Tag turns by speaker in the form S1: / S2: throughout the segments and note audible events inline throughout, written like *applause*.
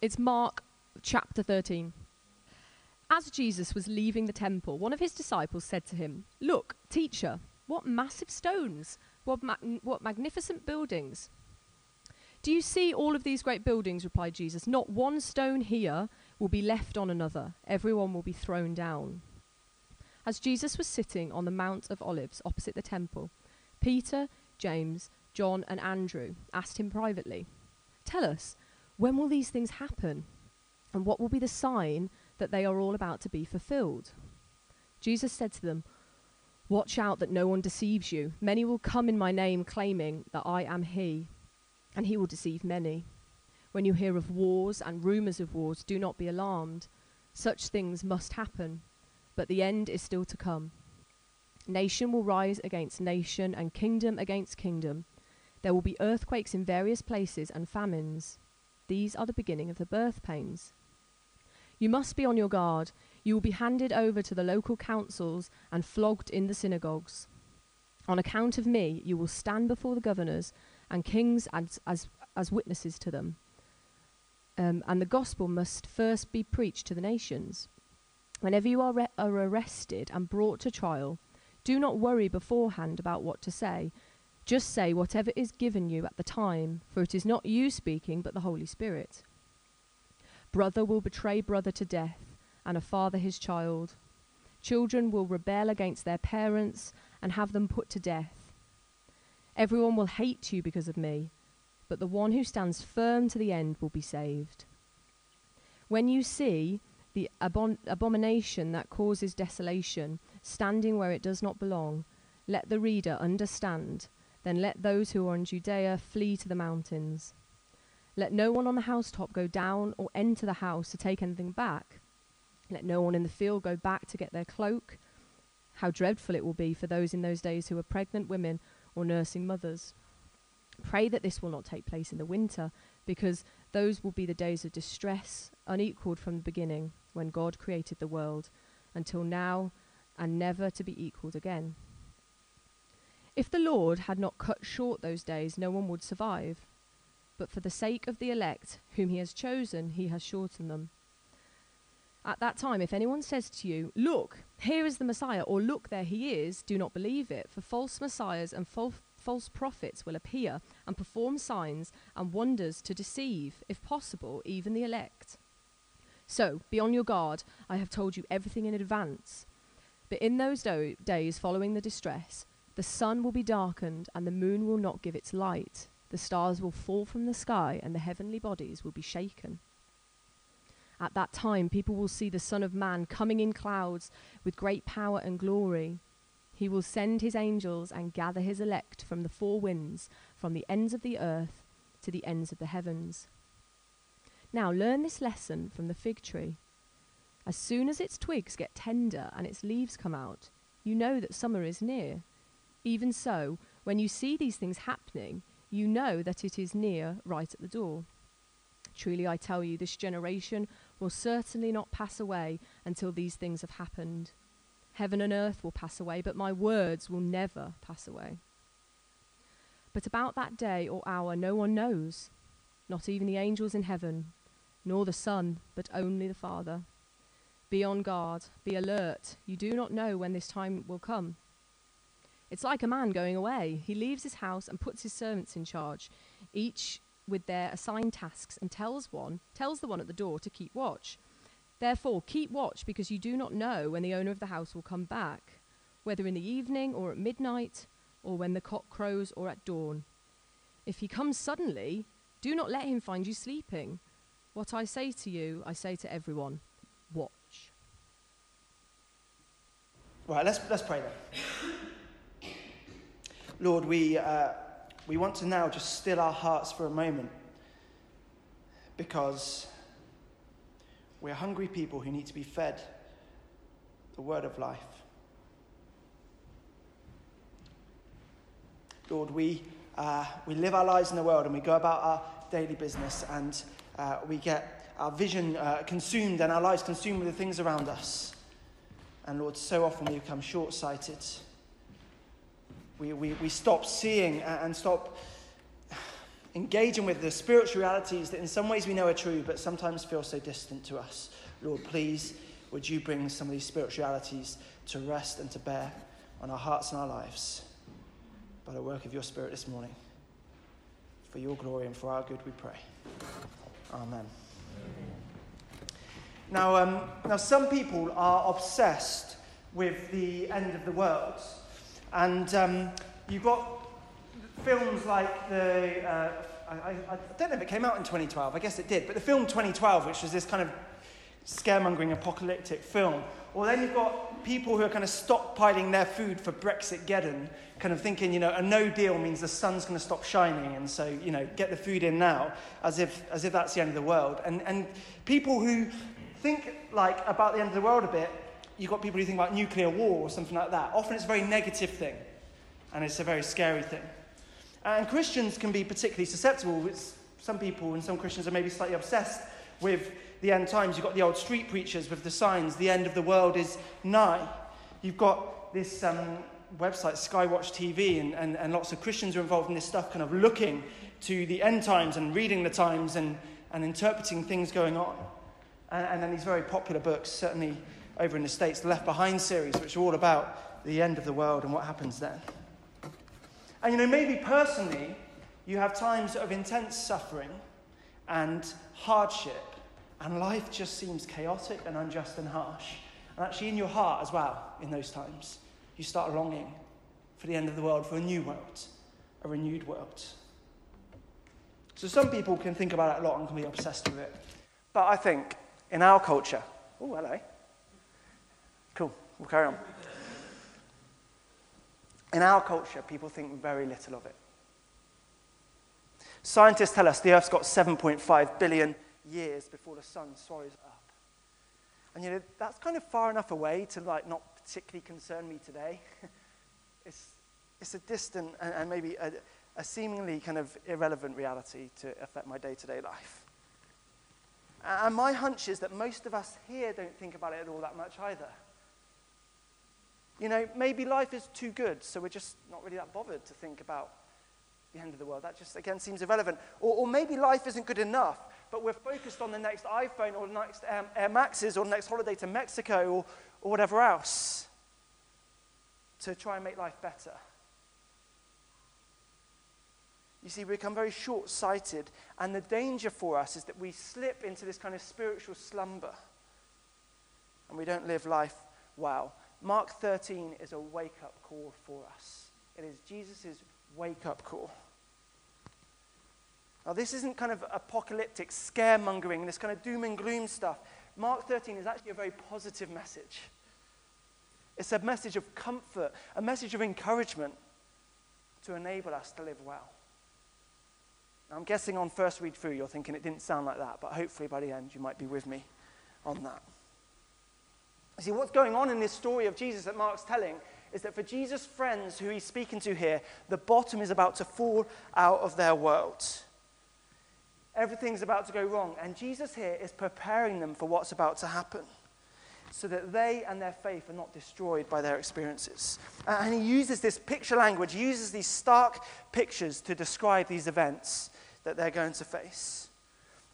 S1: it's Mark chapter 13. As Jesus was leaving the temple, one of his disciples said to him, Look, teacher, what massive stones, what, ma- what magnificent buildings. Do you see all of these great buildings? replied Jesus. Not one stone here will be left on another, everyone will be thrown down. As Jesus was sitting on the Mount of Olives opposite the temple, Peter, James, John, and Andrew asked him privately, Tell us, when will these things happen? And what will be the sign that they are all about to be fulfilled? Jesus said to them, Watch out that no one deceives you. Many will come in my name claiming that I am he, and he will deceive many. When you hear of wars and rumors of wars, do not be alarmed. Such things must happen, but the end is still to come. Nation will rise against nation, and kingdom against kingdom. There will be earthquakes in various places and famines. These are the beginning of the birth pains. You must be on your guard. You will be handed over to the local councils and flogged in the synagogues. On account of me, you will stand before the governors and kings as, as, as witnesses to them. Um, and the gospel must first be preached to the nations. Whenever you are, re- are arrested and brought to trial, do not worry beforehand about what to say. Just say whatever is given you at the time, for it is not you speaking, but the Holy Spirit. Brother will betray brother to death, and a father his child. Children will rebel against their parents and have them put to death. Everyone will hate you because of me, but the one who stands firm to the end will be saved. When you see the abomination that causes desolation standing where it does not belong, let the reader understand. Then let those who are in Judea flee to the mountains. Let no one on the housetop go down or enter the house to take anything back. Let no one in the field go back to get their cloak. How dreadful it will be for those in those days who are pregnant women or nursing mothers. Pray that this will not take place in the winter, because those will be the days of distress, unequaled from the beginning, when God created the world, until now and never to be equaled again. If the Lord had not cut short those days, no one would survive. But for the sake of the elect, whom he has chosen, he has shortened them. At that time, if anyone says to you, Look, here is the Messiah, or Look, there he is, do not believe it, for false messiahs and false false prophets will appear and perform signs and wonders to deceive, if possible, even the elect. So, be on your guard. I have told you everything in advance. But in those do- days following the distress, the sun will be darkened and the moon will not give its light. The stars will fall from the sky and the heavenly bodies will be shaken. At that time, people will see the Son of Man coming in clouds with great power and glory. He will send his angels and gather his elect from the four winds, from the ends of the earth to the ends of the heavens. Now, learn this lesson from the fig tree. As soon as its twigs get tender and its leaves come out, you know that summer is near. Even so, when you see these things happening, you know that it is near, right at the door. Truly, I tell you, this generation will certainly not pass away until these things have happened. Heaven and earth will pass away, but my words will never pass away. But about that day or hour no one knows, not even the angels in heaven, nor the Son, but only the Father. Be on guard, be alert. You do not know when this time will come. It's like a man going away. He leaves his house and puts his servants in charge, each with their assigned tasks, and tells one, tells the one at the door to keep watch. Therefore, keep watch because you do not know when the owner of the house will come back, whether in the evening or at midnight, or when the cock crows or at dawn. If he comes suddenly, do not let him find you sleeping. What I say to you, I say to everyone watch.
S2: Right, let's, let's pray then. Lord, we, uh, we want to now just still our hearts for a moment because we're hungry people who need to be fed the word of life. Lord, we, uh, we live our lives in the world and we go about our daily business and uh, we get our vision uh, consumed and our lives consumed with the things around us. And Lord, so often we become short sighted. We, we, we stop seeing and stop engaging with the spiritual realities that in some ways we know are true, but sometimes feel so distant to us. Lord, please, would you bring some of these spiritualities to rest and to bear on our hearts and our lives by the work of your Spirit this morning? For your glory and for our good, we pray. Amen. Now, um, now some people are obsessed with the end of the world. And um, you've got films like the. Uh, I, I, don't know if it came out in 2012, I guess it did, but the film 2012, which was this kind of scaremongering apocalyptic film. Or then you've got people who are kind of stockpiling their food for Brexit Geddon, kind of thinking, you know, a no deal means the sun's going to stop shining, and so, you know, get the food in now, as if, as if that's the end of the world. And, and people who think like about the end of the world a bit, you've got people who think about nuclear war or something like that. Often it's a very negative thing, and it's a very scary thing. And Christians can be particularly susceptible. It's, some people and some Christians are maybe slightly obsessed with the end times. You've got the old street preachers with the signs, the end of the world is nigh. You've got this um, website, Skywatch TV, and, and, and lots of Christians are involved in this stuff, kind of looking to the end times and reading the times and, and interpreting things going on. And, and then these very popular books, certainly over in the States, Left Behind series, which are all about the end of the world and what happens then. And you know, maybe personally, you have times of intense suffering and hardship, and life just seems chaotic and unjust and harsh. And actually, in your heart as well, in those times, you start longing for the end of the world, for a new world, a renewed world. So, some people can think about it a lot and can be obsessed with it. But I think in our culture, oh, hello. We'll carry on. In our culture, people think very little of it. Scientists tell us the Earth's got 7.5 billion years before the sun swallows up. And you know, that's kind of far enough away to like not particularly concern me today. *laughs* it's, it's a distant and, and maybe a, a seemingly kind of irrelevant reality to affect my day to day life. And my hunch is that most of us here don't think about it at all that much either. You know, maybe life is too good, so we're just not really that bothered to think about the end of the world. That just, again, seems irrelevant. Or, or maybe life isn't good enough, but we're focused on the next iPhone or the next um, Air Maxes or the next holiday to Mexico or, or whatever else to try and make life better. You see, we become very short sighted, and the danger for us is that we slip into this kind of spiritual slumber and we don't live life well. Mark 13 is a wake up call for us. It is Jesus' wake up call. Now, this isn't kind of apocalyptic scaremongering, this kind of doom and gloom stuff. Mark 13 is actually a very positive message. It's a message of comfort, a message of encouragement to enable us to live well. Now, I'm guessing on first read through, you're thinking it didn't sound like that, but hopefully by the end, you might be with me on that. See, what's going on in this story of Jesus that Mark's telling is that for Jesus' friends who he's speaking to here, the bottom is about to fall out of their world. Everything's about to go wrong. And Jesus here is preparing them for what's about to happen so that they and their faith are not destroyed by their experiences. And he uses this picture language, he uses these stark pictures to describe these events that they're going to face.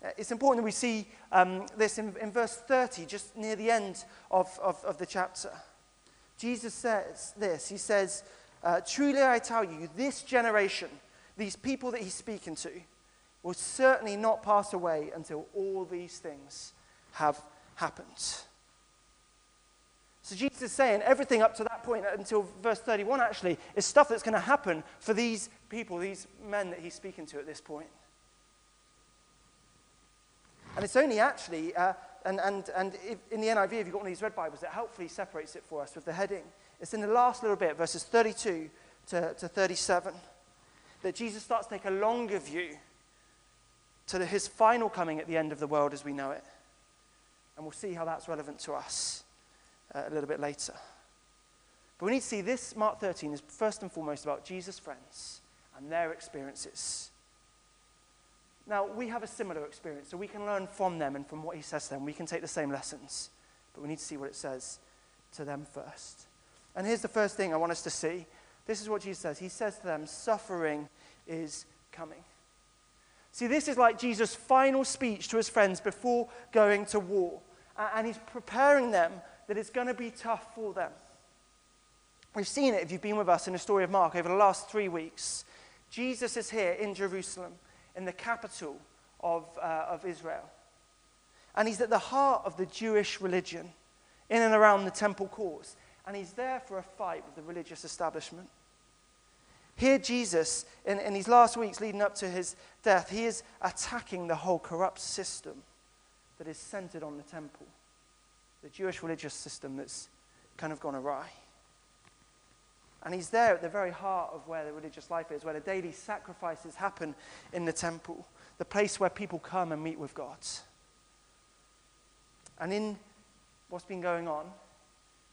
S2: Uh, it's important that we see um, this in, in, verse 30, just near the end of, of, of, the chapter. Jesus says this He says, uh, Truly I tell you, this generation, these people that he's speaking to, will certainly not pass away until all these things have happened. So Jesus is saying everything up to that point, until verse 31 actually, is stuff that's going to happen for these people, these men that he's speaking to at this point. And it's only actually, uh, and, and, and if, in the NIV, if you've got one of these red Bibles, it helpfully separates it for us with the heading. It's in the last little bit, verses 32 to, to 37, that Jesus starts to take a longer view to the, his final coming at the end of the world as we know it. And we'll see how that's relevant to us uh, a little bit later. But we need to see this Mark 13 is first and foremost about Jesus' friends and their experiences. Now, we have a similar experience, so we can learn from them and from what he says to them. We can take the same lessons, but we need to see what it says to them first. And here's the first thing I want us to see. This is what Jesus says. He says to them, Suffering is coming. See, this is like Jesus' final speech to his friends before going to war. And he's preparing them that it's going to be tough for them. We've seen it if you've been with us in the story of Mark over the last three weeks. Jesus is here in Jerusalem, in the capital of, uh, of Israel. And he's at the heart of the Jewish religion, in and around the temple courts. And he's there for a fight with the religious establishment. Here, Jesus, in, in these last weeks leading up to his death, he is attacking the whole corrupt system that is centered on the temple, the Jewish religious system that's kind of gone awry. And he's there at the very heart of where the religious life is, where the daily sacrifices happen in the temple, the place where people come and meet with God. And in what's been going on,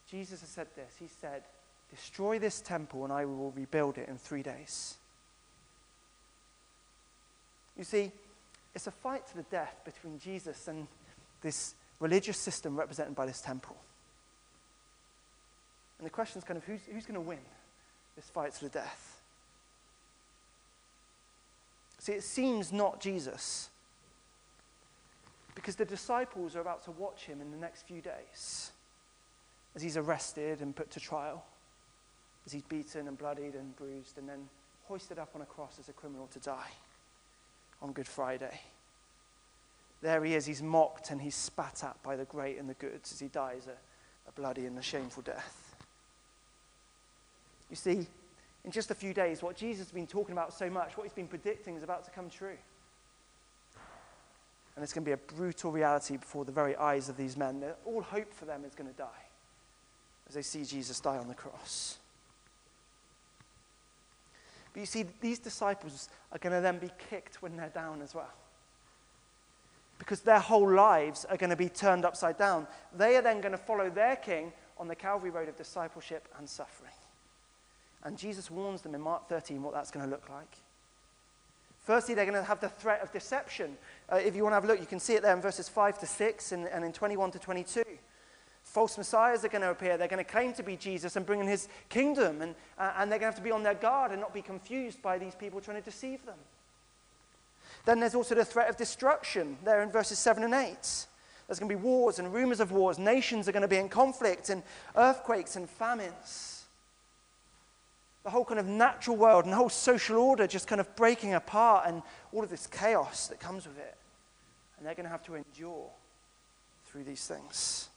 S2: Jesus has said this. He said, Destroy this temple, and I will rebuild it in three days. You see, it's a fight to the death between Jesus and this religious system represented by this temple. And the question is kind of who's, who's going to win this fight to the death? See, it seems not Jesus. Because the disciples are about to watch him in the next few days as he's arrested and put to trial as he's beaten and bloodied and bruised and then hoisted up on a cross as a criminal to die on Good Friday. There he is, he's mocked and he's spat at by the great and the good as he dies a, a bloody and a shameful death. You see, in just a few days, what Jesus has been talking about so much, what he's been predicting, is about to come true. And it's going to be a brutal reality before the very eyes of these men. All hope for them is going to die as they see Jesus die on the cross. But you see, these disciples are going to then be kicked when they're down as well. Because their whole lives are going to be turned upside down. They are then going to follow their king on the Calvary road of discipleship and suffering. And Jesus warns them in Mark 13 what that's going to look like. Firstly, they're going to have the threat of deception. Uh, if you want to have a look, you can see it there in verses 5 to 6 and, and in 21 to 22 false messiahs are going to appear. They're going to claim to be Jesus and bring in his kingdom. And, uh, and they're going to have to be on their guard and not be confused by these people trying to deceive them. Then there's also the threat of destruction there in verses 7 and 8. There's going to be wars and rumors of wars. Nations are going to be in conflict and earthquakes and famines. The whole kind of natural world and the whole social order just kind of breaking apart and all of this chaos that comes with it. And they're going to have to endure through these things.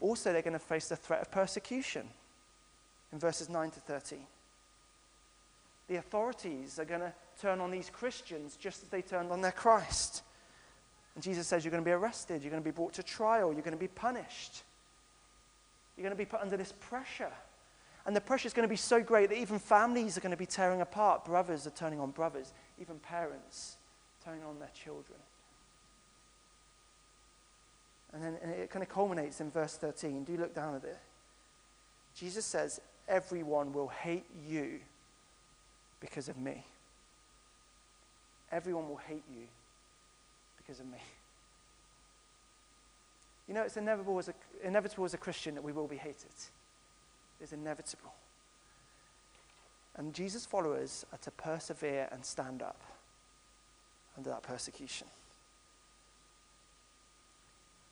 S2: Also, they're going to face the threat of persecution in verses 9 to 13. The authorities are going to turn on these Christians just as they turned on their Christ. And Jesus says, You're going to be arrested, you're going to be brought to trial, you're going to be punished. You're going to be put under this pressure. And the pressure is going to be so great that even families are going to be tearing apart. Brothers are turning on brothers, even parents turning on their children. And then and it kind of culminates in verse 13. Do look down at it. Jesus says, Everyone will hate you because of me. Everyone will hate you because of me. You know, it's inevitable as, a, inevitable as a Christian that we will be hated. It's inevitable. And Jesus' followers are to persevere and stand up under that persecution.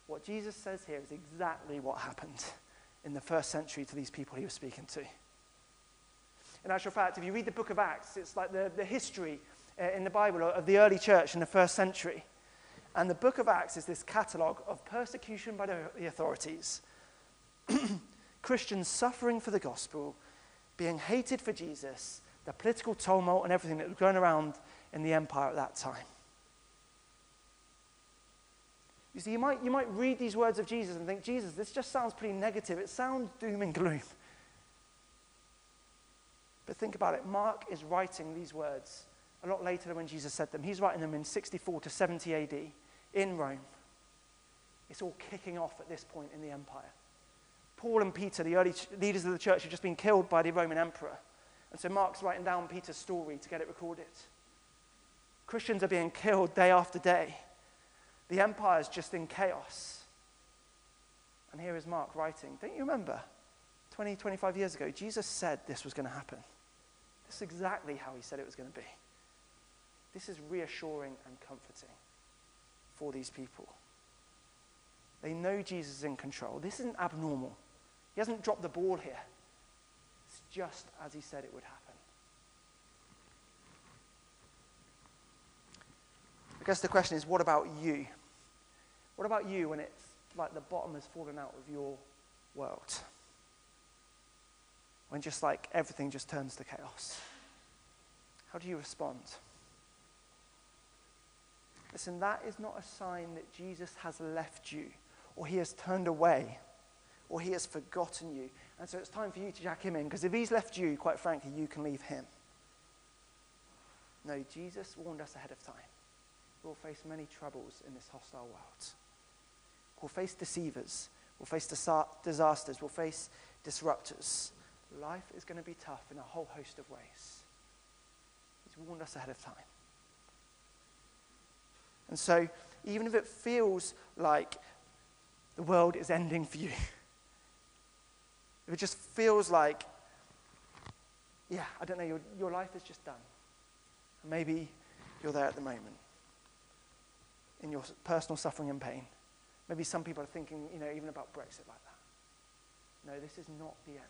S2: What Jesus says here is exactly what happened in the first century to these people he was speaking to. In actual fact, if you read the book of Acts, it's like the, the history uh, in the Bible of the early church in the first century. And the book of Acts is this catalogue of persecution by the authorities, *clears throat* Christians suffering for the gospel, being hated for Jesus, the political tumult and everything that was going around in the empire at that time. You see, you might, you might read these words of Jesus and think, Jesus, this just sounds pretty negative. It sounds doom and gloom. But think about it. Mark is writing these words a lot later than when Jesus said them. He's writing them in 64 to 70 AD in Rome. It's all kicking off at this point in the empire. Paul and Peter, the early leaders of the church, have just been killed by the Roman emperor. And so Mark's writing down Peter's story to get it recorded. Christians are being killed day after day. The empire is just in chaos. And here is Mark writing. Don't you remember? 20, 25 years ago, Jesus said this was going to happen. This is exactly how he said it was going to be. This is reassuring and comforting for these people. They know Jesus is in control. This isn't abnormal. He hasn't dropped the ball here. It's just as he said it would happen. I guess the question is what about you? What about you when it's like the bottom has fallen out of your world? When just like everything just turns to chaos? How do you respond? Listen, that is not a sign that Jesus has left you or he has turned away or he has forgotten you. And so it's time for you to jack him in because if he's left you, quite frankly, you can leave him. No, Jesus warned us ahead of time. We'll face many troubles in this hostile world. We'll face deceivers. We'll face disasters. We'll face disruptors. Life is going to be tough in a whole host of ways. He's warned us ahead of time. And so, even if it feels like the world is ending for you, *laughs* if it just feels like, yeah, I don't know, your, your life is just done. Maybe you're there at the moment in your personal suffering and pain. Maybe some people are thinking, you know, even about Brexit like that. No, this is not the end.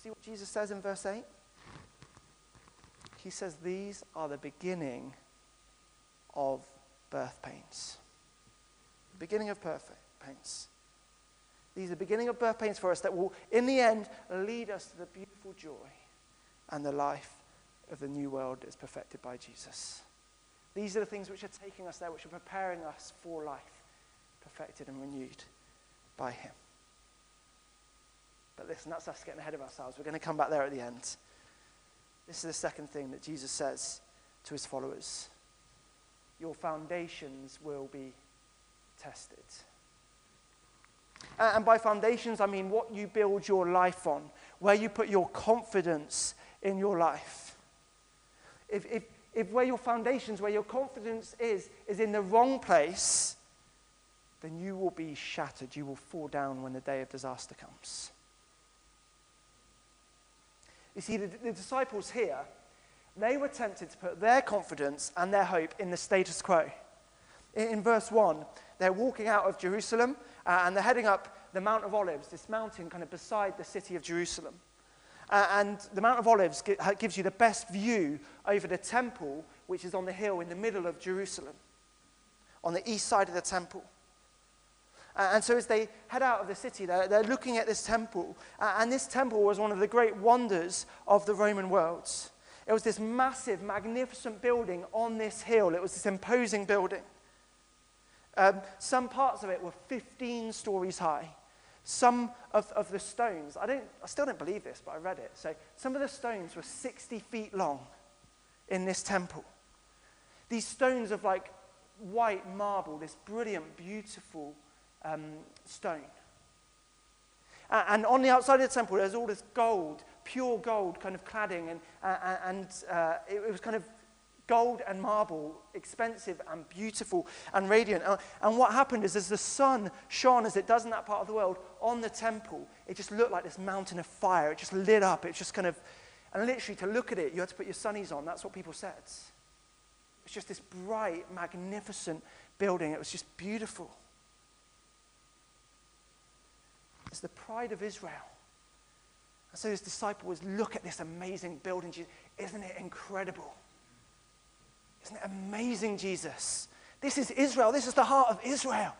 S2: See what Jesus says in verse 8? He says, These are the beginning of birth pains. The beginning of birth pains. These are the beginning of birth pains for us that will, in the end, lead us to the beautiful joy and the life of the new world that is perfected by Jesus. These are the things which are taking us there, which are preparing us for life, perfected and renewed by Him. But listen, that's us getting ahead of ourselves. We're going to come back there at the end. This is the second thing that Jesus says to his followers Your foundations will be tested. And by foundations, I mean what you build your life on, where you put your confidence in your life. If, if, if where your foundations, where your confidence is, is in the wrong place, then you will be shattered. You will fall down when the day of disaster comes. You see, the, the disciples here, they were tempted to put their confidence and their hope in the status quo. In, verse 1, they're walking out of Jerusalem uh, and they're heading up the Mount of Olives, this mountain kind of beside the city of Jerusalem. Uh, and the Mount of Olives gives you the best view over the temple, which is on the hill in the middle of Jerusalem, on the east side of the temple. Uh, and so as they head out of the city, they're, they're looking at this temple. Uh, and this temple was one of the great wonders of the Roman world. It was this massive, magnificent building on this hill. It was this imposing building. Um, some parts of it were 15 stories high. Some of, of the stones, I, don't, I still don't believe this, but I read it. So some of the stones were 60 feet long in this temple. These stones of like white marble, this brilliant, beautiful um, stone. And on the outside of the temple, there's all this gold, pure gold kind of cladding, and, uh, and uh, it, it was kind of gold and marble, expensive and beautiful and radiant. And what happened is, as the sun shone, as it does in that part of the world, on the temple, it just looked like this mountain of fire. It just lit up. It just kind of, and literally to look at it, you had to put your sunnies on. That's what people said. It's just this bright, magnificent building. It was just beautiful. It's the pride of Israel. And so his disciple was, look at this amazing building. Isn't it incredible? Isn't it amazing, Jesus? This is Israel. This is the heart of Israel.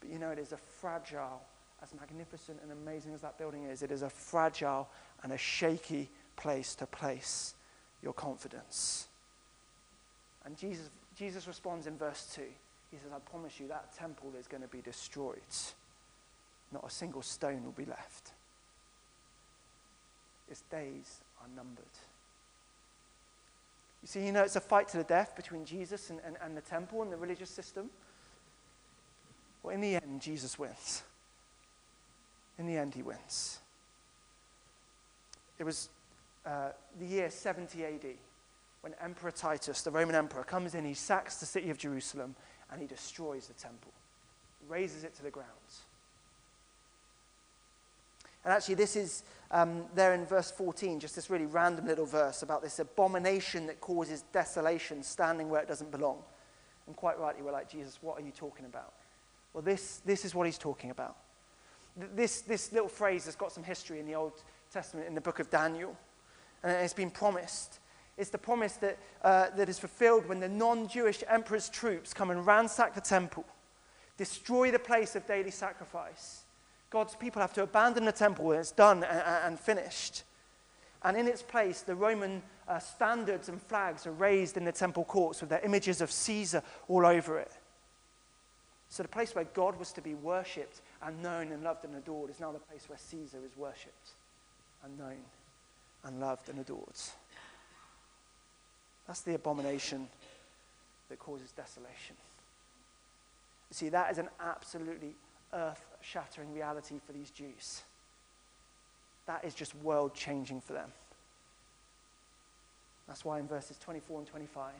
S2: But you know, it is a fragile, as magnificent and amazing as that building is, it is a fragile and a shaky place to place your confidence. And Jesus, Jesus responds in verse 2. He says, I promise you that temple is going to be destroyed. Not a single stone will be left. Its days are numbered. You see, you know, it's a fight to the death between Jesus and, and, and the temple and the religious system. Well, in the end, Jesus wins. In the end, he wins. It was uh, the year 70 AD when Emperor Titus, the Roman emperor, comes in, he sacks the city of Jerusalem, and he destroys the temple, razes it to the ground. And actually, this is um, there in verse 14, just this really random little verse about this abomination that causes desolation standing where it doesn't belong. And quite rightly, we're like, Jesus, what are you talking about? Well, this, this is what he's talking about. This, this little phrase has got some history in the Old Testament, in the book of Daniel, and it's been promised. It's the promise that, uh, that is fulfilled when the non Jewish emperor's troops come and ransack the temple, destroy the place of daily sacrifice. God's people have to abandon the temple when it's done and, and finished. And in its place, the Roman uh, standards and flags are raised in the temple courts with their images of Caesar all over it. So the place where God was to be worshipped and known and loved and adored is now the place where Caesar is worshipped and known and loved and adored. That's the abomination that causes desolation. You see, that is an absolutely earth shattering reality for these Jews. That is just world changing for them. That's why in verses 24 and 25,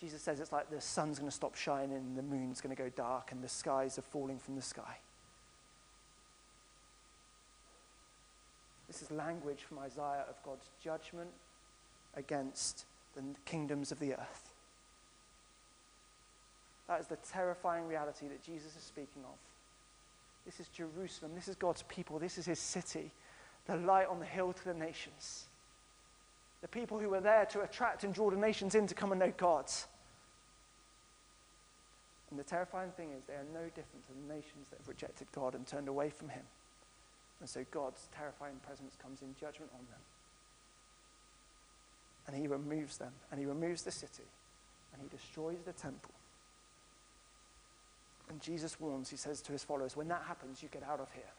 S2: Jesus says it's like the sun's going to stop shining and the moon's going to go dark and the skies are falling from the sky. This is language from Isaiah of God's judgment against the kingdoms of the earth. That is the terrifying reality that Jesus is speaking of. This is Jerusalem. This is God's people. This is his city, the light on the hill to the nations. The people who were there to attract and draw the nations in to come and know God. And the terrifying thing is, they are no different to the nations that have rejected God and turned away from him. And so God's terrifying presence comes in judgment on them. And he removes them, and he removes the city, and he destroys the temple. And Jesus warns, he says to his followers, when that happens, you get out of here.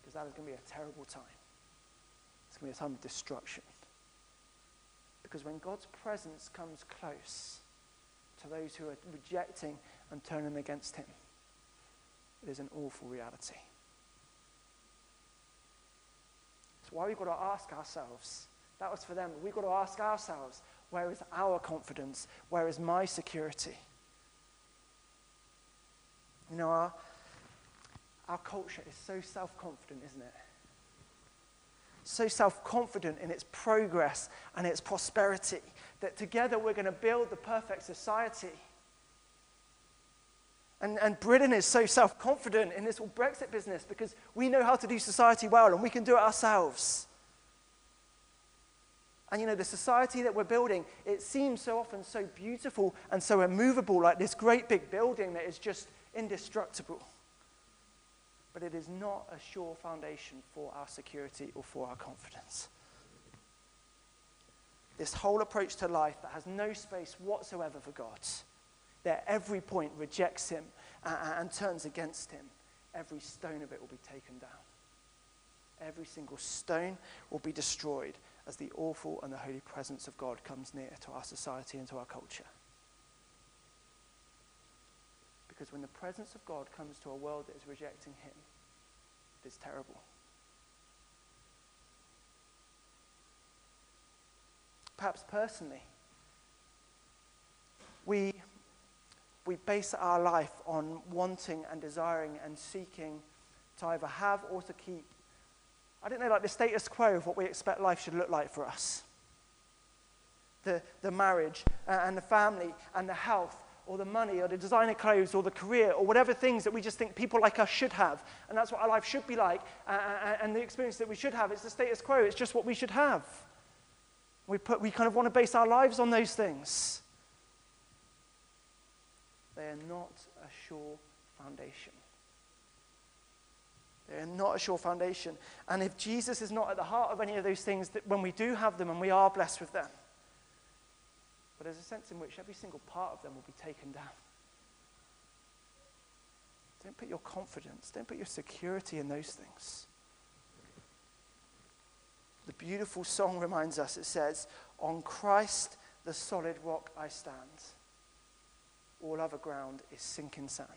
S2: Because that is going to be a terrible time. It's going to be a time of destruction. Because when God's presence comes close to those who are rejecting and turning against him, it is an awful reality. That's why we've got to ask ourselves. That was for them. We've got to ask ourselves where is our confidence? Where is my security? You know, our, our culture is so self confident, isn't it? So self confident in its progress and its prosperity that together we're going to build the perfect society. And, and Britain is so self confident in this whole Brexit business because we know how to do society well and we can do it ourselves. And you know, the society that we're building, it seems so often so beautiful and so immovable, like this great big building that is just indestructible. But it is not a sure foundation for our security or for our confidence. This whole approach to life that has no space whatsoever for God, that every point rejects Him and, and turns against Him, every stone of it will be taken down. Every single stone will be destroyed as the awful and the holy presence of God comes near to our society and to our culture. Because when the presence of God comes to a world that is rejecting Him, it is terrible. Perhaps personally, we, we base our life on wanting and desiring and seeking to either have or to keep. I don't know, like the status quo of what we expect life should look like for us. The, the marriage uh, and the family and the health or the money or the designer clothes or the career or whatever things that we just think people like us should have. And that's what our life should be like. Uh, and the experience that we should have, it's the status quo, it's just what we should have. We, put, we kind of want to base our lives on those things. They are not a sure foundation. They are not a sure foundation. And if Jesus is not at the heart of any of those things, that when we do have them and we are blessed with them, but there's a sense in which every single part of them will be taken down. Don't put your confidence, don't put your security in those things. The beautiful song reminds us it says, On Christ, the solid rock, I stand. All other ground is sinking sand.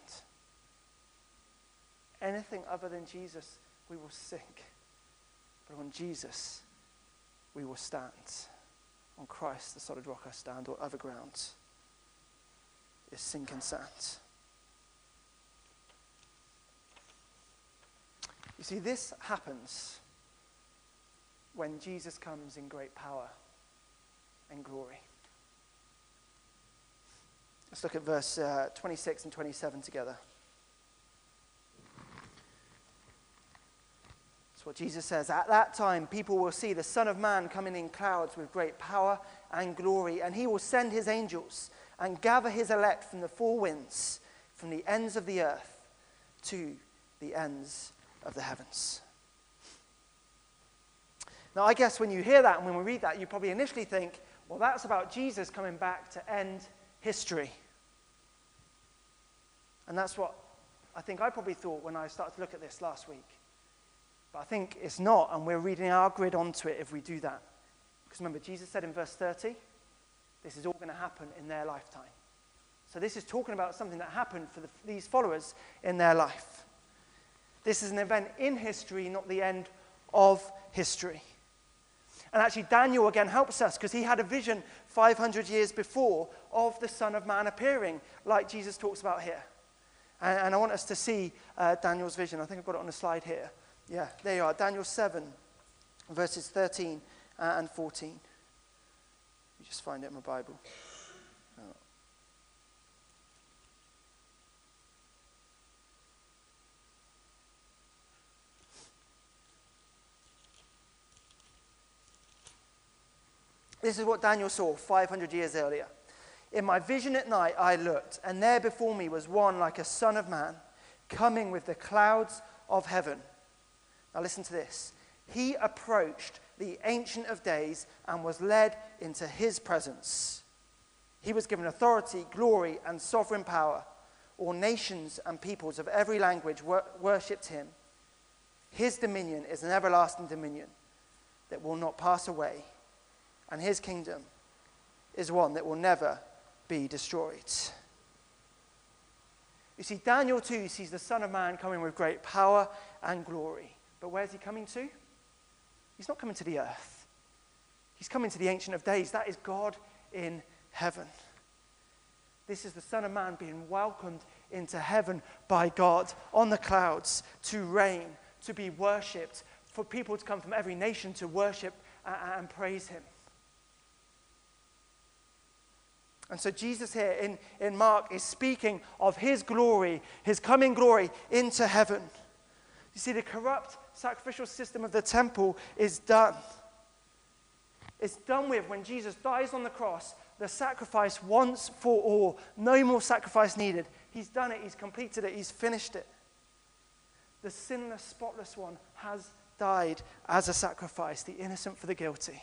S2: Anything other than Jesus, we will sink. But on Jesus, we will stand. On Christ, the solid rock I stand, or other grounds is sinking sand. You see, this happens when Jesus comes in great power and glory. Let's look at verse uh, 26 and 27 together. What Jesus says. At that time, people will see the Son of Man coming in clouds with great power and glory, and he will send his angels and gather his elect from the four winds, from the ends of the earth to the ends of the heavens. Now, I guess when you hear that and when we read that, you probably initially think, well, that's about Jesus coming back to end history. And that's what I think I probably thought when I started to look at this last week. But I think it's not, and we're reading our grid onto it if we do that. Because remember, Jesus said in verse 30, this is all going to happen in their lifetime. So this is talking about something that happened for the, these followers in their life. This is an event in history, not the end of history. And actually, Daniel again helps us because he had a vision 500 years before of the Son of Man appearing, like Jesus talks about here. And, and I want us to see uh, Daniel's vision. I think I've got it on the slide here. Yeah, there you are. Daniel 7, verses 13 uh, and 14. You just find it in my Bible. This is what Daniel saw 500 years earlier. In my vision at night, I looked, and there before me was one like a son of man, coming with the clouds of heaven. Now, listen to this. He approached the Ancient of Days and was led into his presence. He was given authority, glory, and sovereign power. All nations and peoples of every language wor- worshipped him. His dominion is an everlasting dominion that will not pass away, and his kingdom is one that will never be destroyed. You see, Daniel too sees the Son of Man coming with great power and glory. But where's he coming to? He's not coming to the earth. He's coming to the Ancient of Days. That is God in heaven. This is the Son of Man being welcomed into heaven by God on the clouds to reign, to be worshipped, for people to come from every nation to worship and praise Him. And so Jesus here in, in Mark is speaking of his glory, his coming glory into heaven. You see, the corrupt sacrificial system of the temple is done. It's done with when Jesus dies on the cross, the sacrifice once for all. No more sacrifice needed. He's done it, he's completed it, he's finished it. The sinless, spotless one has died as a sacrifice, the innocent for the guilty.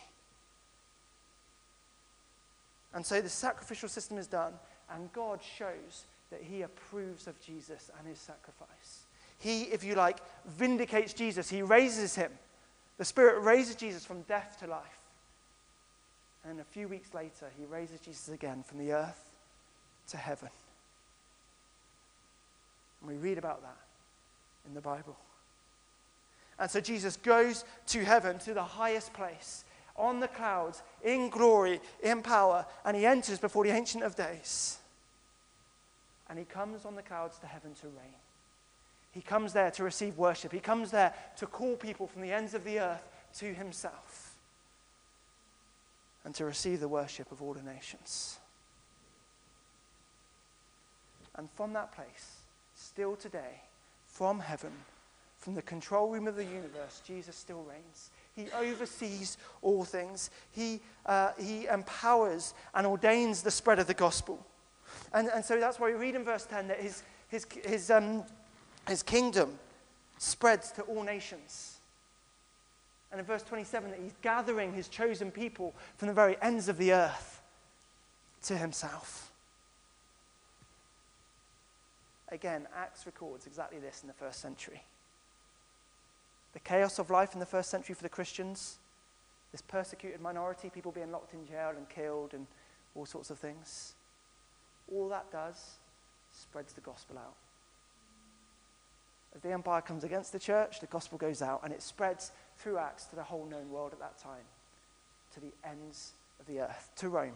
S2: And so the sacrificial system is done, and God shows that he approves of Jesus and his sacrifice. He, if you like, vindicates Jesus. He raises him. The Spirit raises Jesus from death to life. And a few weeks later, he raises Jesus again from the earth to heaven. And we read about that in the Bible. And so Jesus goes to heaven, to the highest place on the clouds, in glory, in power, and he enters before the Ancient of Days. And he comes on the clouds to heaven to reign. He comes there to receive worship. He comes there to call people from the ends of the earth to himself and to receive the worship of all the nations. And from that place, still today, from heaven, from the control room of the universe, Jesus still reigns. He oversees all things. He, uh, he empowers and ordains the spread of the gospel. And, and so that's why we read in verse 10 that his, his, his, um, his kingdom spreads to all nations. And in verse 27, that he's gathering his chosen people from the very ends of the earth to himself. Again, Acts records exactly this in the first century the chaos of life in the first century for the Christians, this persecuted minority, people being locked in jail and killed and all sorts of things. All that does spreads the gospel out. As the empire comes against the church, the gospel goes out and it spreads through Acts to the whole known world at that time, to the ends of the earth, to Rome.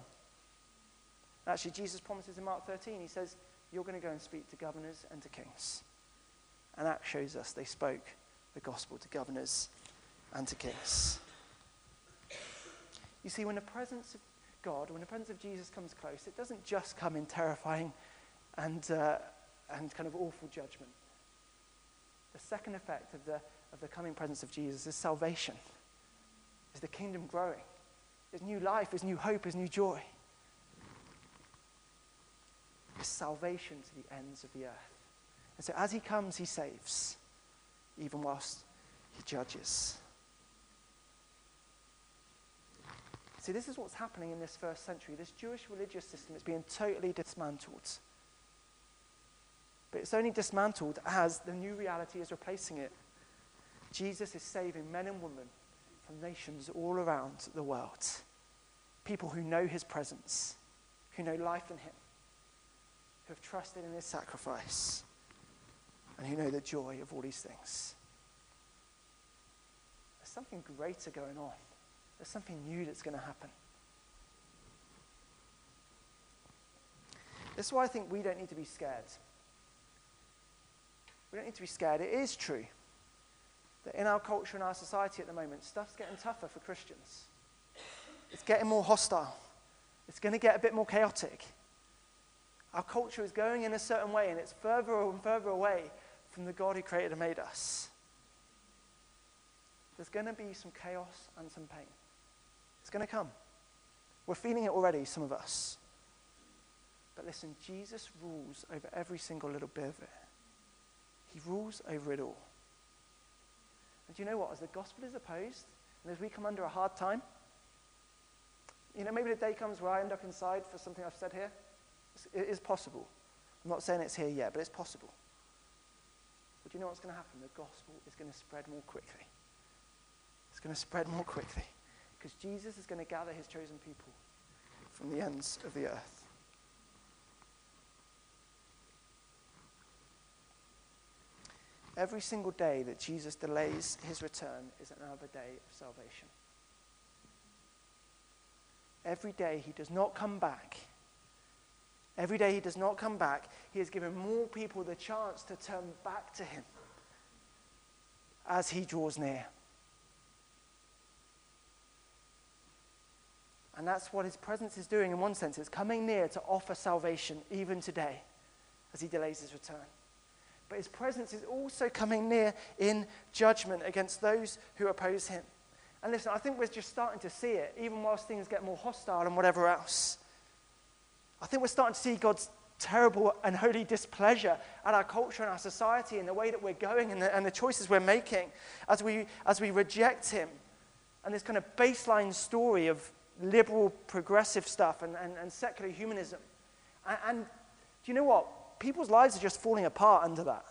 S2: Actually, Jesus promises in Mark 13, he says, You're going to go and speak to governors and to kings. And that shows us they spoke the gospel to governors and to kings. You see, when the presence of God, when the presence of Jesus comes close, it doesn't just come in terrifying and, uh, and kind of awful judgment. The second effect of the, of the coming presence of Jesus is salvation, is the kingdom growing, is new life, is new hope, is new joy. Is salvation to the ends of the earth. And so as he comes, he saves, even whilst he judges. See, this is what's happening in this first century. This Jewish religious system is being totally dismantled. But it's only dismantled as the new reality is replacing it. Jesus is saving men and women from nations all around the world. People who know his presence, who know life in him, who have trusted in his sacrifice, and who know the joy of all these things. There's something greater going on. There's something new that's going to happen. This is why I think we don't need to be scared. We don't need to be scared. It is true that in our culture and our society at the moment, stuff's getting tougher for Christians. It's getting more hostile. It's going to get a bit more chaotic. Our culture is going in a certain way, and it's further and further away from the God who created and made us. There's going to be some chaos and some pain. It's going to come. We're feeling it already, some of us. But listen, Jesus rules over every single little bit of it. He rules over it all. And do you know what? As the gospel is opposed, and as we come under a hard time, you know, maybe the day comes where I end up inside for something I've said here. It is possible. I'm not saying it's here yet, but it's possible. But do you know what's going to happen? The gospel is going to spread more quickly. It's going to spread more quickly. Because Jesus is going to gather his chosen people from the ends of the earth. Every single day that Jesus delays his return is another day of salvation. Every day he does not come back. Every day he does not come back, he has given more people the chance to turn back to him as he draws near. And that's what his presence is doing in one sense. It's coming near to offer salvation even today as he delays his return. But his presence is also coming near in judgment against those who oppose him. And listen, I think we're just starting to see it, even whilst things get more hostile and whatever else. I think we're starting to see God's terrible and holy displeasure at our culture and our society and the way that we're going and the, and the choices we're making as we, as we reject him. And this kind of baseline story of liberal, progressive stuff and, and, and secular humanism. And, and do you know what? People's lives are just falling apart under that.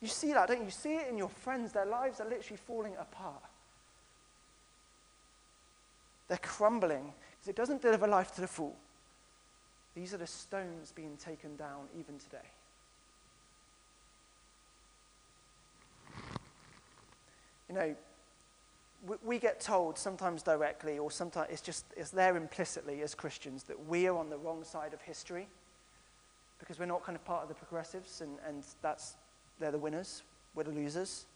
S2: You see that, don't you? You see it in your friends. Their lives are literally falling apart. They're crumbling because it doesn't deliver life to the full. These are the stones being taken down even today. You know, we get told sometimes directly or sometimes it's just it's there implicitly as christians that we are on the wrong side of history because we're not kind of part of the progressives and, and that's they're the winners we're the losers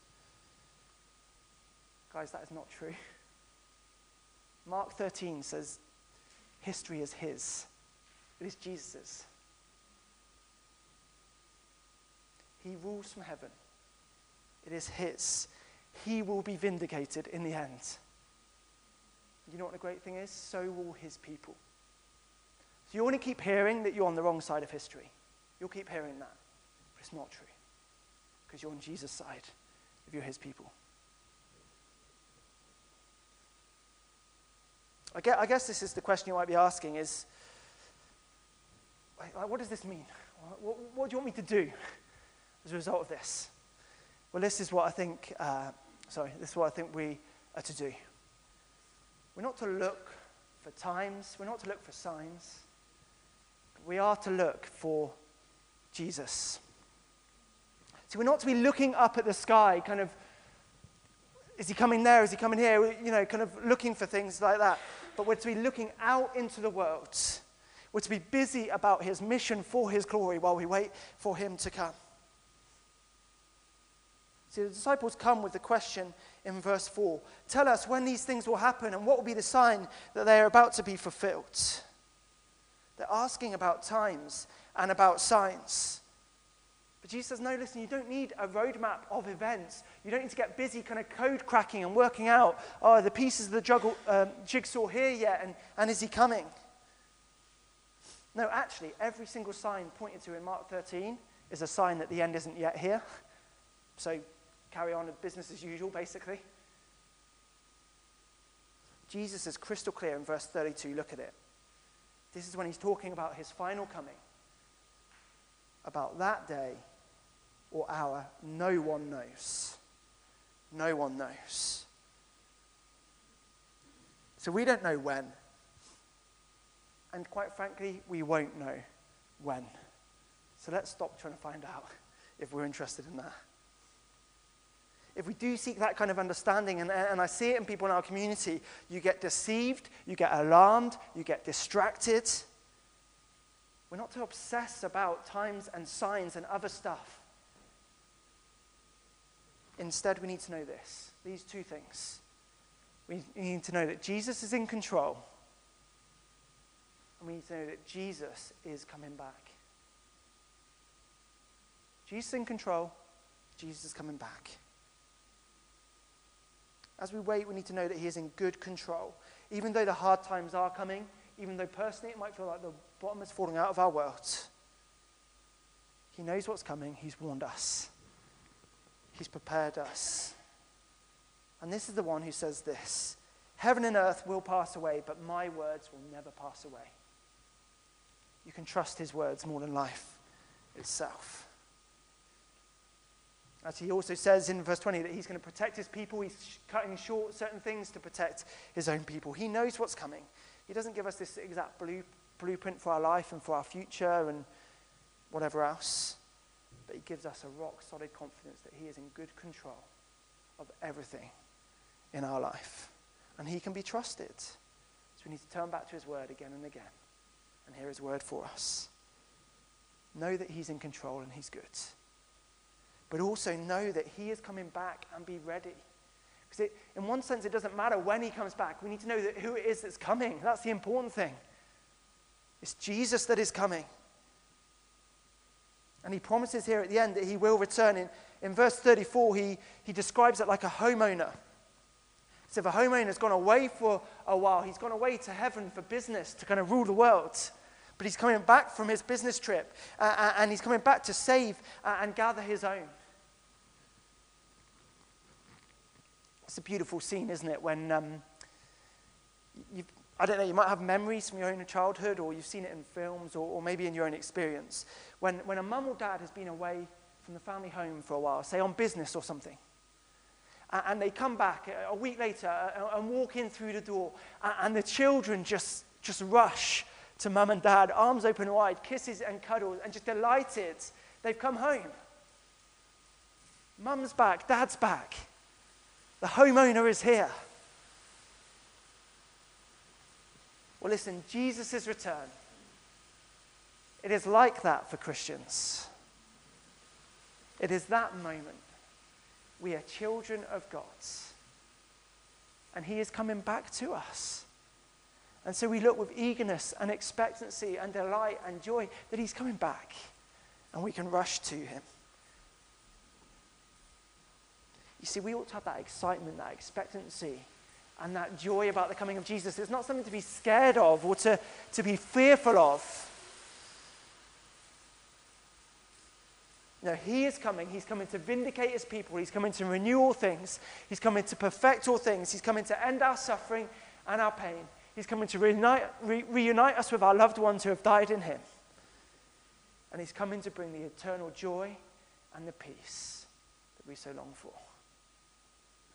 S2: guys that is not true *laughs* mark 13 says history is his it is jesus's he rules from heaven it is his he will be vindicated in the end. You know what the great thing is? So will his people. So you only keep hearing that you're on the wrong side of history. You'll keep hearing that. But it's not true. Because you're on Jesus' side if you're his people. I guess, I guess this is the question you might be asking is, what does this mean? What, what, do you want me to do as a result of this? Well, this is what I think uh, Sorry, this is what I think we are to do. We're not to look for times, we're not to look for signs. We are to look for Jesus. So we're not to be looking up at the sky, kind of, is he coming there? Is he coming here? You know, kind of looking for things like that. But we're to be looking out into the world. We're to be busy about his mission for his glory while we wait for him to come. See, the disciples come with the question in verse 4 Tell us when these things will happen and what will be the sign that they are about to be fulfilled. They're asking about times and about signs. But Jesus says, no, listen, you don't need a roadmap of events. You don't need to get busy kind of code cracking and working out, oh, the pieces of the juggle, um, jigsaw here yet, and, and is he coming? No, actually, every single sign pointed to in Mark 13 is a sign that the end isn't yet here. So carry on with business as usual, basically. Jesus is crystal clear in verse 32. Look at it. This is when he's talking about his final coming. About that day or hour, no one knows. No one knows. So we don't know when. And quite frankly, we won't know when. So let's stop trying to find out if we're interested in that if we do seek that kind of understanding, and, and I see it in people in our community, you get deceived, you get alarmed, you get distracted. We're not to obsess about times and signs and other stuff. Instead, we need to know this these two things. We need to know that Jesus is in control, and we need to know that Jesus is coming back. Jesus in control, Jesus is coming back. As we wait, we need to know that He is in good control. Even though the hard times are coming, even though personally it might feel like the bottom is falling out of our world, He knows what's coming. He's warned us, He's prepared us. And this is the one who says this Heaven and earth will pass away, but my words will never pass away. You can trust His words more than life itself. As he also says in verse 20 that he's going to protect his people, he's cutting short certain things to protect his own people. He knows what's coming. He doesn't give us this exact blue, blueprint for our life and for our future and whatever else, but he gives us a rock solid confidence that he is in good control of everything in our life. And he can be trusted. So we need to turn back to his word again and again and hear his word for us. Know that he's in control and he's good but also know that He is coming back and be ready. Because in one sense, it doesn't matter when He comes back. We need to know that who it is that's coming. That's the important thing. It's Jesus that is coming. And He promises here at the end that He will return. In, in verse 34, he, he describes it like a homeowner. So if a homeowner has gone away for a while, he's gone away to heaven for business to kind of rule the world. But he's coming back from his business trip uh, uh and he's coming back to save uh, and gather his own. It's a beautiful scene, isn't it? When um, I don't know, you might have memories from your own childhood, or you've seen it in films, or, or maybe in your own experience. When, when a mum or dad has been away from the family home for a while, say on business or something, and, they come back a week later and, walk in through the door, and the children just, just rush to mum and dad, arms open wide, kisses and cuddles, and just delighted they've come home. Mum's back, dad's back. The homeowner is here. Well, listen, Jesus' return. It is like that for Christians. It is that moment. We are children of God. And He is coming back to us. And so we look with eagerness and expectancy and delight and joy that He's coming back. And we can rush to Him. You see, we ought to have that excitement, that expectancy, and that joy about the coming of Jesus. It's not something to be scared of or to, to be fearful of. No, he is coming. He's coming to vindicate his people. He's coming to renew all things. He's coming to perfect all things. He's coming to end our suffering and our pain. He's coming to reunite, re- reunite us with our loved ones who have died in him. And he's coming to bring the eternal joy and the peace that we so long for.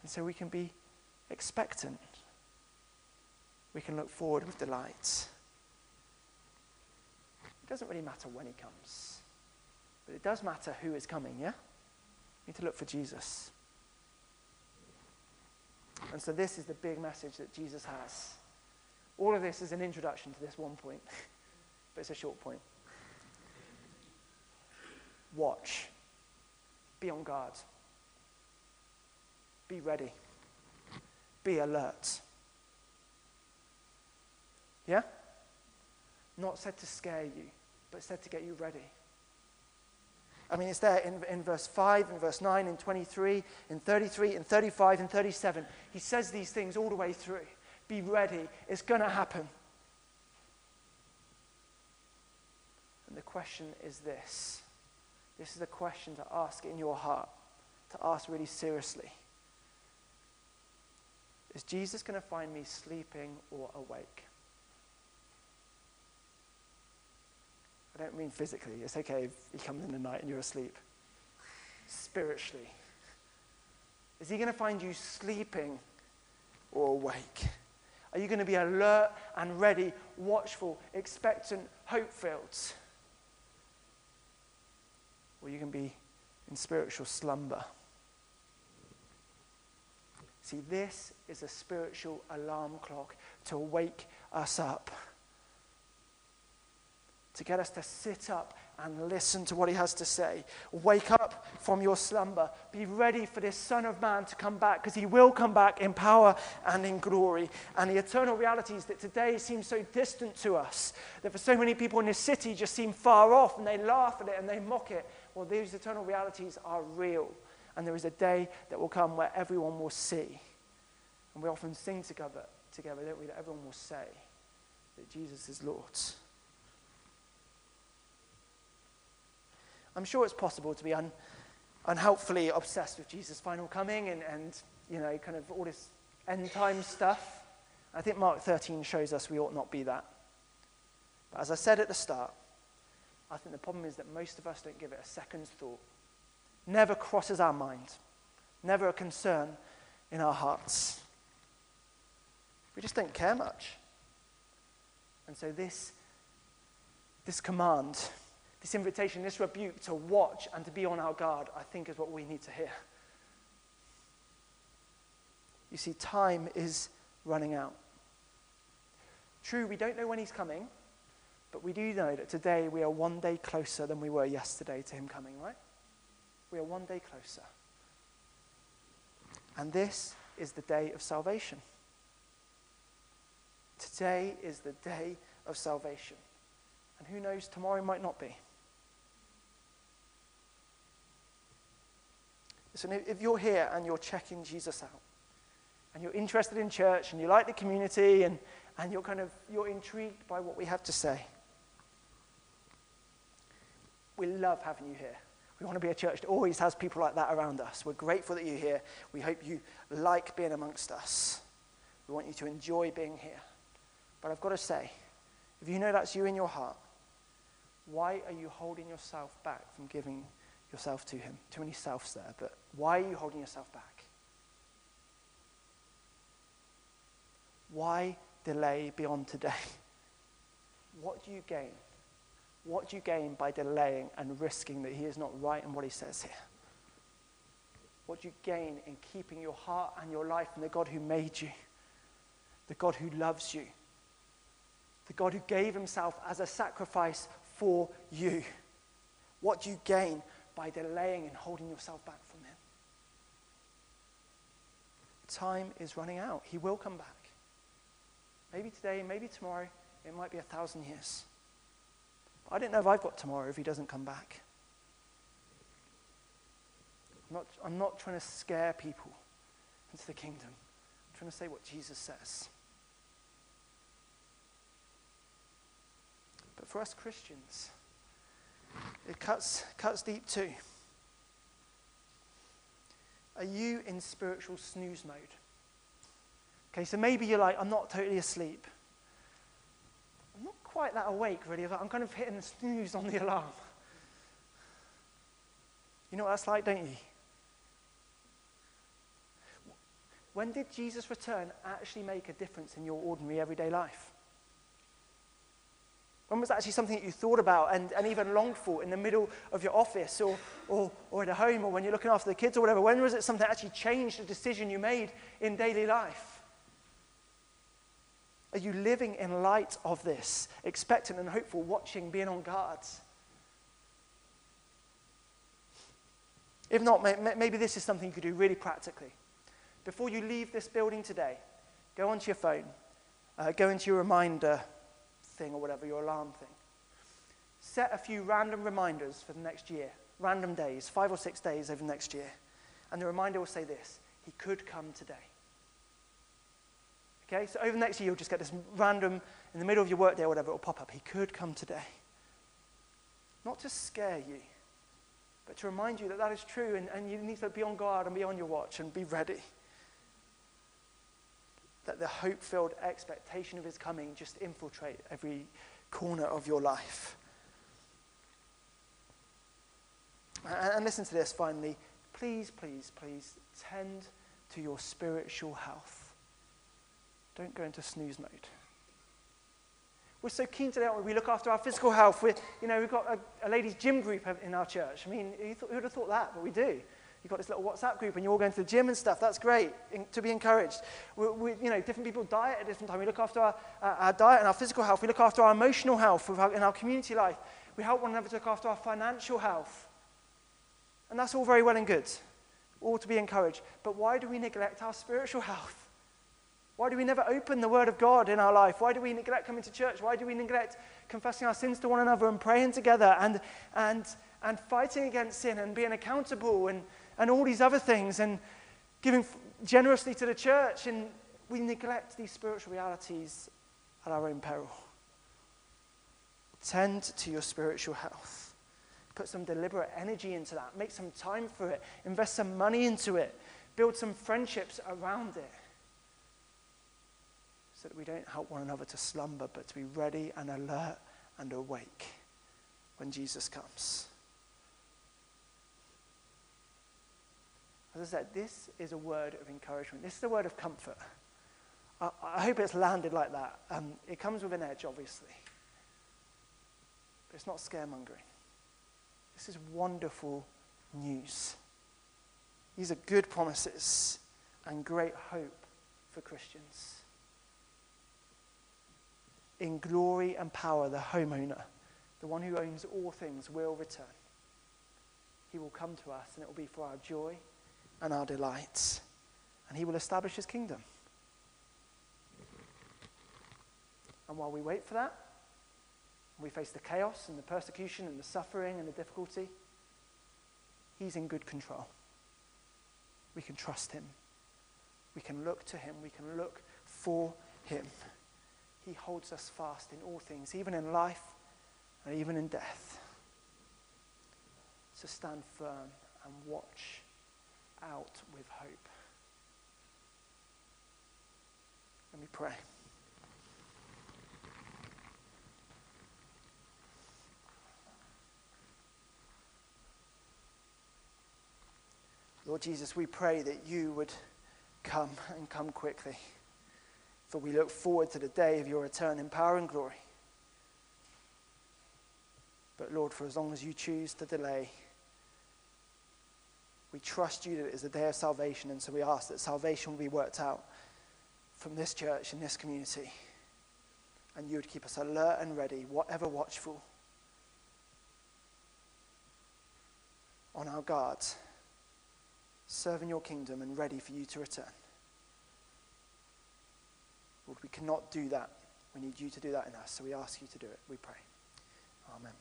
S2: And so we can be expectant. We can look forward with delight. It doesn't really matter when he comes, but it does matter who is coming, yeah? We need to look for Jesus. And so this is the big message that Jesus has. All of this is an introduction to this one point, *laughs* but it's a short point. Watch. Be on guard. Be ready. Be alert. Yeah? Not said to scare you, but said to get you ready. I mean, it's there in, in verse 5, in verse 9, in 23, in 33, in 35, in 37. He says these things all the way through. Be ready. It's going to happen. And the question is this this is the question to ask in your heart, to ask really seriously. Is Jesus going to find me sleeping or awake? I don't mean physically. It's okay if he comes in the night and you're asleep. Spiritually. Is he going to find you sleeping or awake? Are you going to be alert and ready, watchful, expectant, hope filled? Or are you can be in spiritual slumber? See, this is a spiritual alarm clock to wake us up to get us to sit up and listen to what he has to say. Wake up from your slumber. Be ready for this Son of Man to come back because he will come back in power and in glory. And the eternal realities that today seem so distant to us, that for so many people in this city just seem far off and they laugh at it and they mock it. Well, these eternal realities are real. And there is a day that will come where everyone will see. And we often sing together, together don't we, that everyone will say that Jesus is Lord. I'm sure it's possible to be un, unhelpfully obsessed with Jesus' final coming and, and, you know, kind of all this end time stuff. I think Mark 13 shows us we ought not be that. But as I said at the start, I think the problem is that most of us don't give it a second's thought. Never crosses our mind. Never a concern in our hearts. We just don't care much. And so this, this command this invitation, this rebuke to watch and to be on our guard, I think is what we need to hear. You see, time is running out. True, we don't know when he's coming, but we do know that today we are one day closer than we were yesterday to him coming, right? We are one day closer. And this is the day of salvation. Today is the day of salvation. And who knows, tomorrow might not be. Listen, if you're here and you're checking Jesus out, and you're interested in church, and you like the community, and, and you're kind of you're intrigued by what we have to say, we love having you here. We want to be a church that always has people like that around us. We're grateful that you're here. We hope you like being amongst us. We want you to enjoy being here. But I've got to say, if you know that's you in your heart, why are you holding yourself back from giving yourself to Him. Too many selves there, but why are you holding yourself back? Why delay beyond today? *laughs* What do you gain? What do you gain by delaying and risking that He is not right in what He says here? What do you gain in keeping your heart and your life in the God who made you, the God who loves you, the God who gave Himself as a sacrifice for you? What do you gain by delaying and holding yourself back from Him. Time is running out. He will come back. Maybe today, maybe tomorrow, it might be a thousand years. I don't know if I've got tomorrow if He doesn't come back. I'm not, I'm not trying to scare people into the kingdom. I'm trying to say what Jesus says. But for us Christians, it cuts, cuts deep too. Are you in spiritual snooze mode? Okay, so maybe you're like, I'm not totally asleep. Quite that awake, really. I'm kind of hitting the snooze on the alarm. You know what that's like, don't you? When did Jesus' return actually make a difference in your ordinary everyday life? When was that actually something that you thought about and, and even longed for in the middle of your office or, or, or at home or when you're looking after the kids or whatever? When was it something that actually changed a decision you made in daily life? Are you living in light of this, expectant and hopeful, watching, being on guard? If not, maybe this is something you could do really practically. Before you leave this building today, go onto your phone, uh, go into your reminder thing or whatever, your alarm thing. Set a few random reminders for the next year, random days, five or six days over the next year. And the reminder will say this He could come today. Okay, so over the next year, you'll just get this random, in the middle of your workday or whatever, it will pop up. He could come today. Not to scare you, but to remind you that that is true and, and you need to be on guard and be on your watch and be ready. That the hope filled expectation of his coming just infiltrate every corner of your life. And, and listen to this finally. Please, please, please tend to your spiritual health. Don't go into snooze mode. We're so keen to we? we look after our physical health. We're, you know, we've got a, a ladies' gym group in our church. I mean, who, thought, who would have thought that? But we do. You've got this little WhatsApp group and you're all going to the gym and stuff. That's great in, to be encouraged. We, we, you know, different people diet at different times. We look after our, uh, our diet and our physical health. We look after our emotional health our, in our community life. We help one another to look after our financial health. And that's all very well and good, all to be encouraged. But why do we neglect our spiritual *laughs* health? Why do we never open the Word of God in our life? Why do we neglect coming to church? Why do we neglect confessing our sins to one another and praying together and, and, and fighting against sin and being accountable and, and all these other things and giving generously to the church? And we neglect these spiritual realities at our own peril. Tend to your spiritual health. Put some deliberate energy into that. Make some time for it. Invest some money into it. Build some friendships around it so that we don't help one another to slumber, but to be ready and alert and awake when Jesus comes. As I said, this is a word of encouragement. This is a word of comfort. I, I hope it's landed like that. Um, it comes with an edge, obviously. But it's not scaremongering. This is wonderful news. These are good promises and great hope for Christians in glory and power, the homeowner, the one who owns all things, will return. He will come to us, and it will be for our joy and our delights. And he will establish his kingdom. And while we wait for that, we face the chaos and the persecution and the suffering and the difficulty, he's in good control. We can trust him. We can look to him. We can look for him. He holds us fast in all things, even in life and even in death. So stand firm and watch out with hope. Let me pray. Lord Jesus, we pray that you would come and come quickly for we look forward to the day of your return in power and glory. But Lord, for as long as you choose to delay, we trust you that it is the day of salvation, and so we ask that salvation will be worked out from this church and this community. And you would keep us alert and ready, whatever watchful, on our guard, serving your kingdom and ready for you to return. Lord, we cannot do that. We need you to do that in us. So we ask you to do it. We pray. Amen.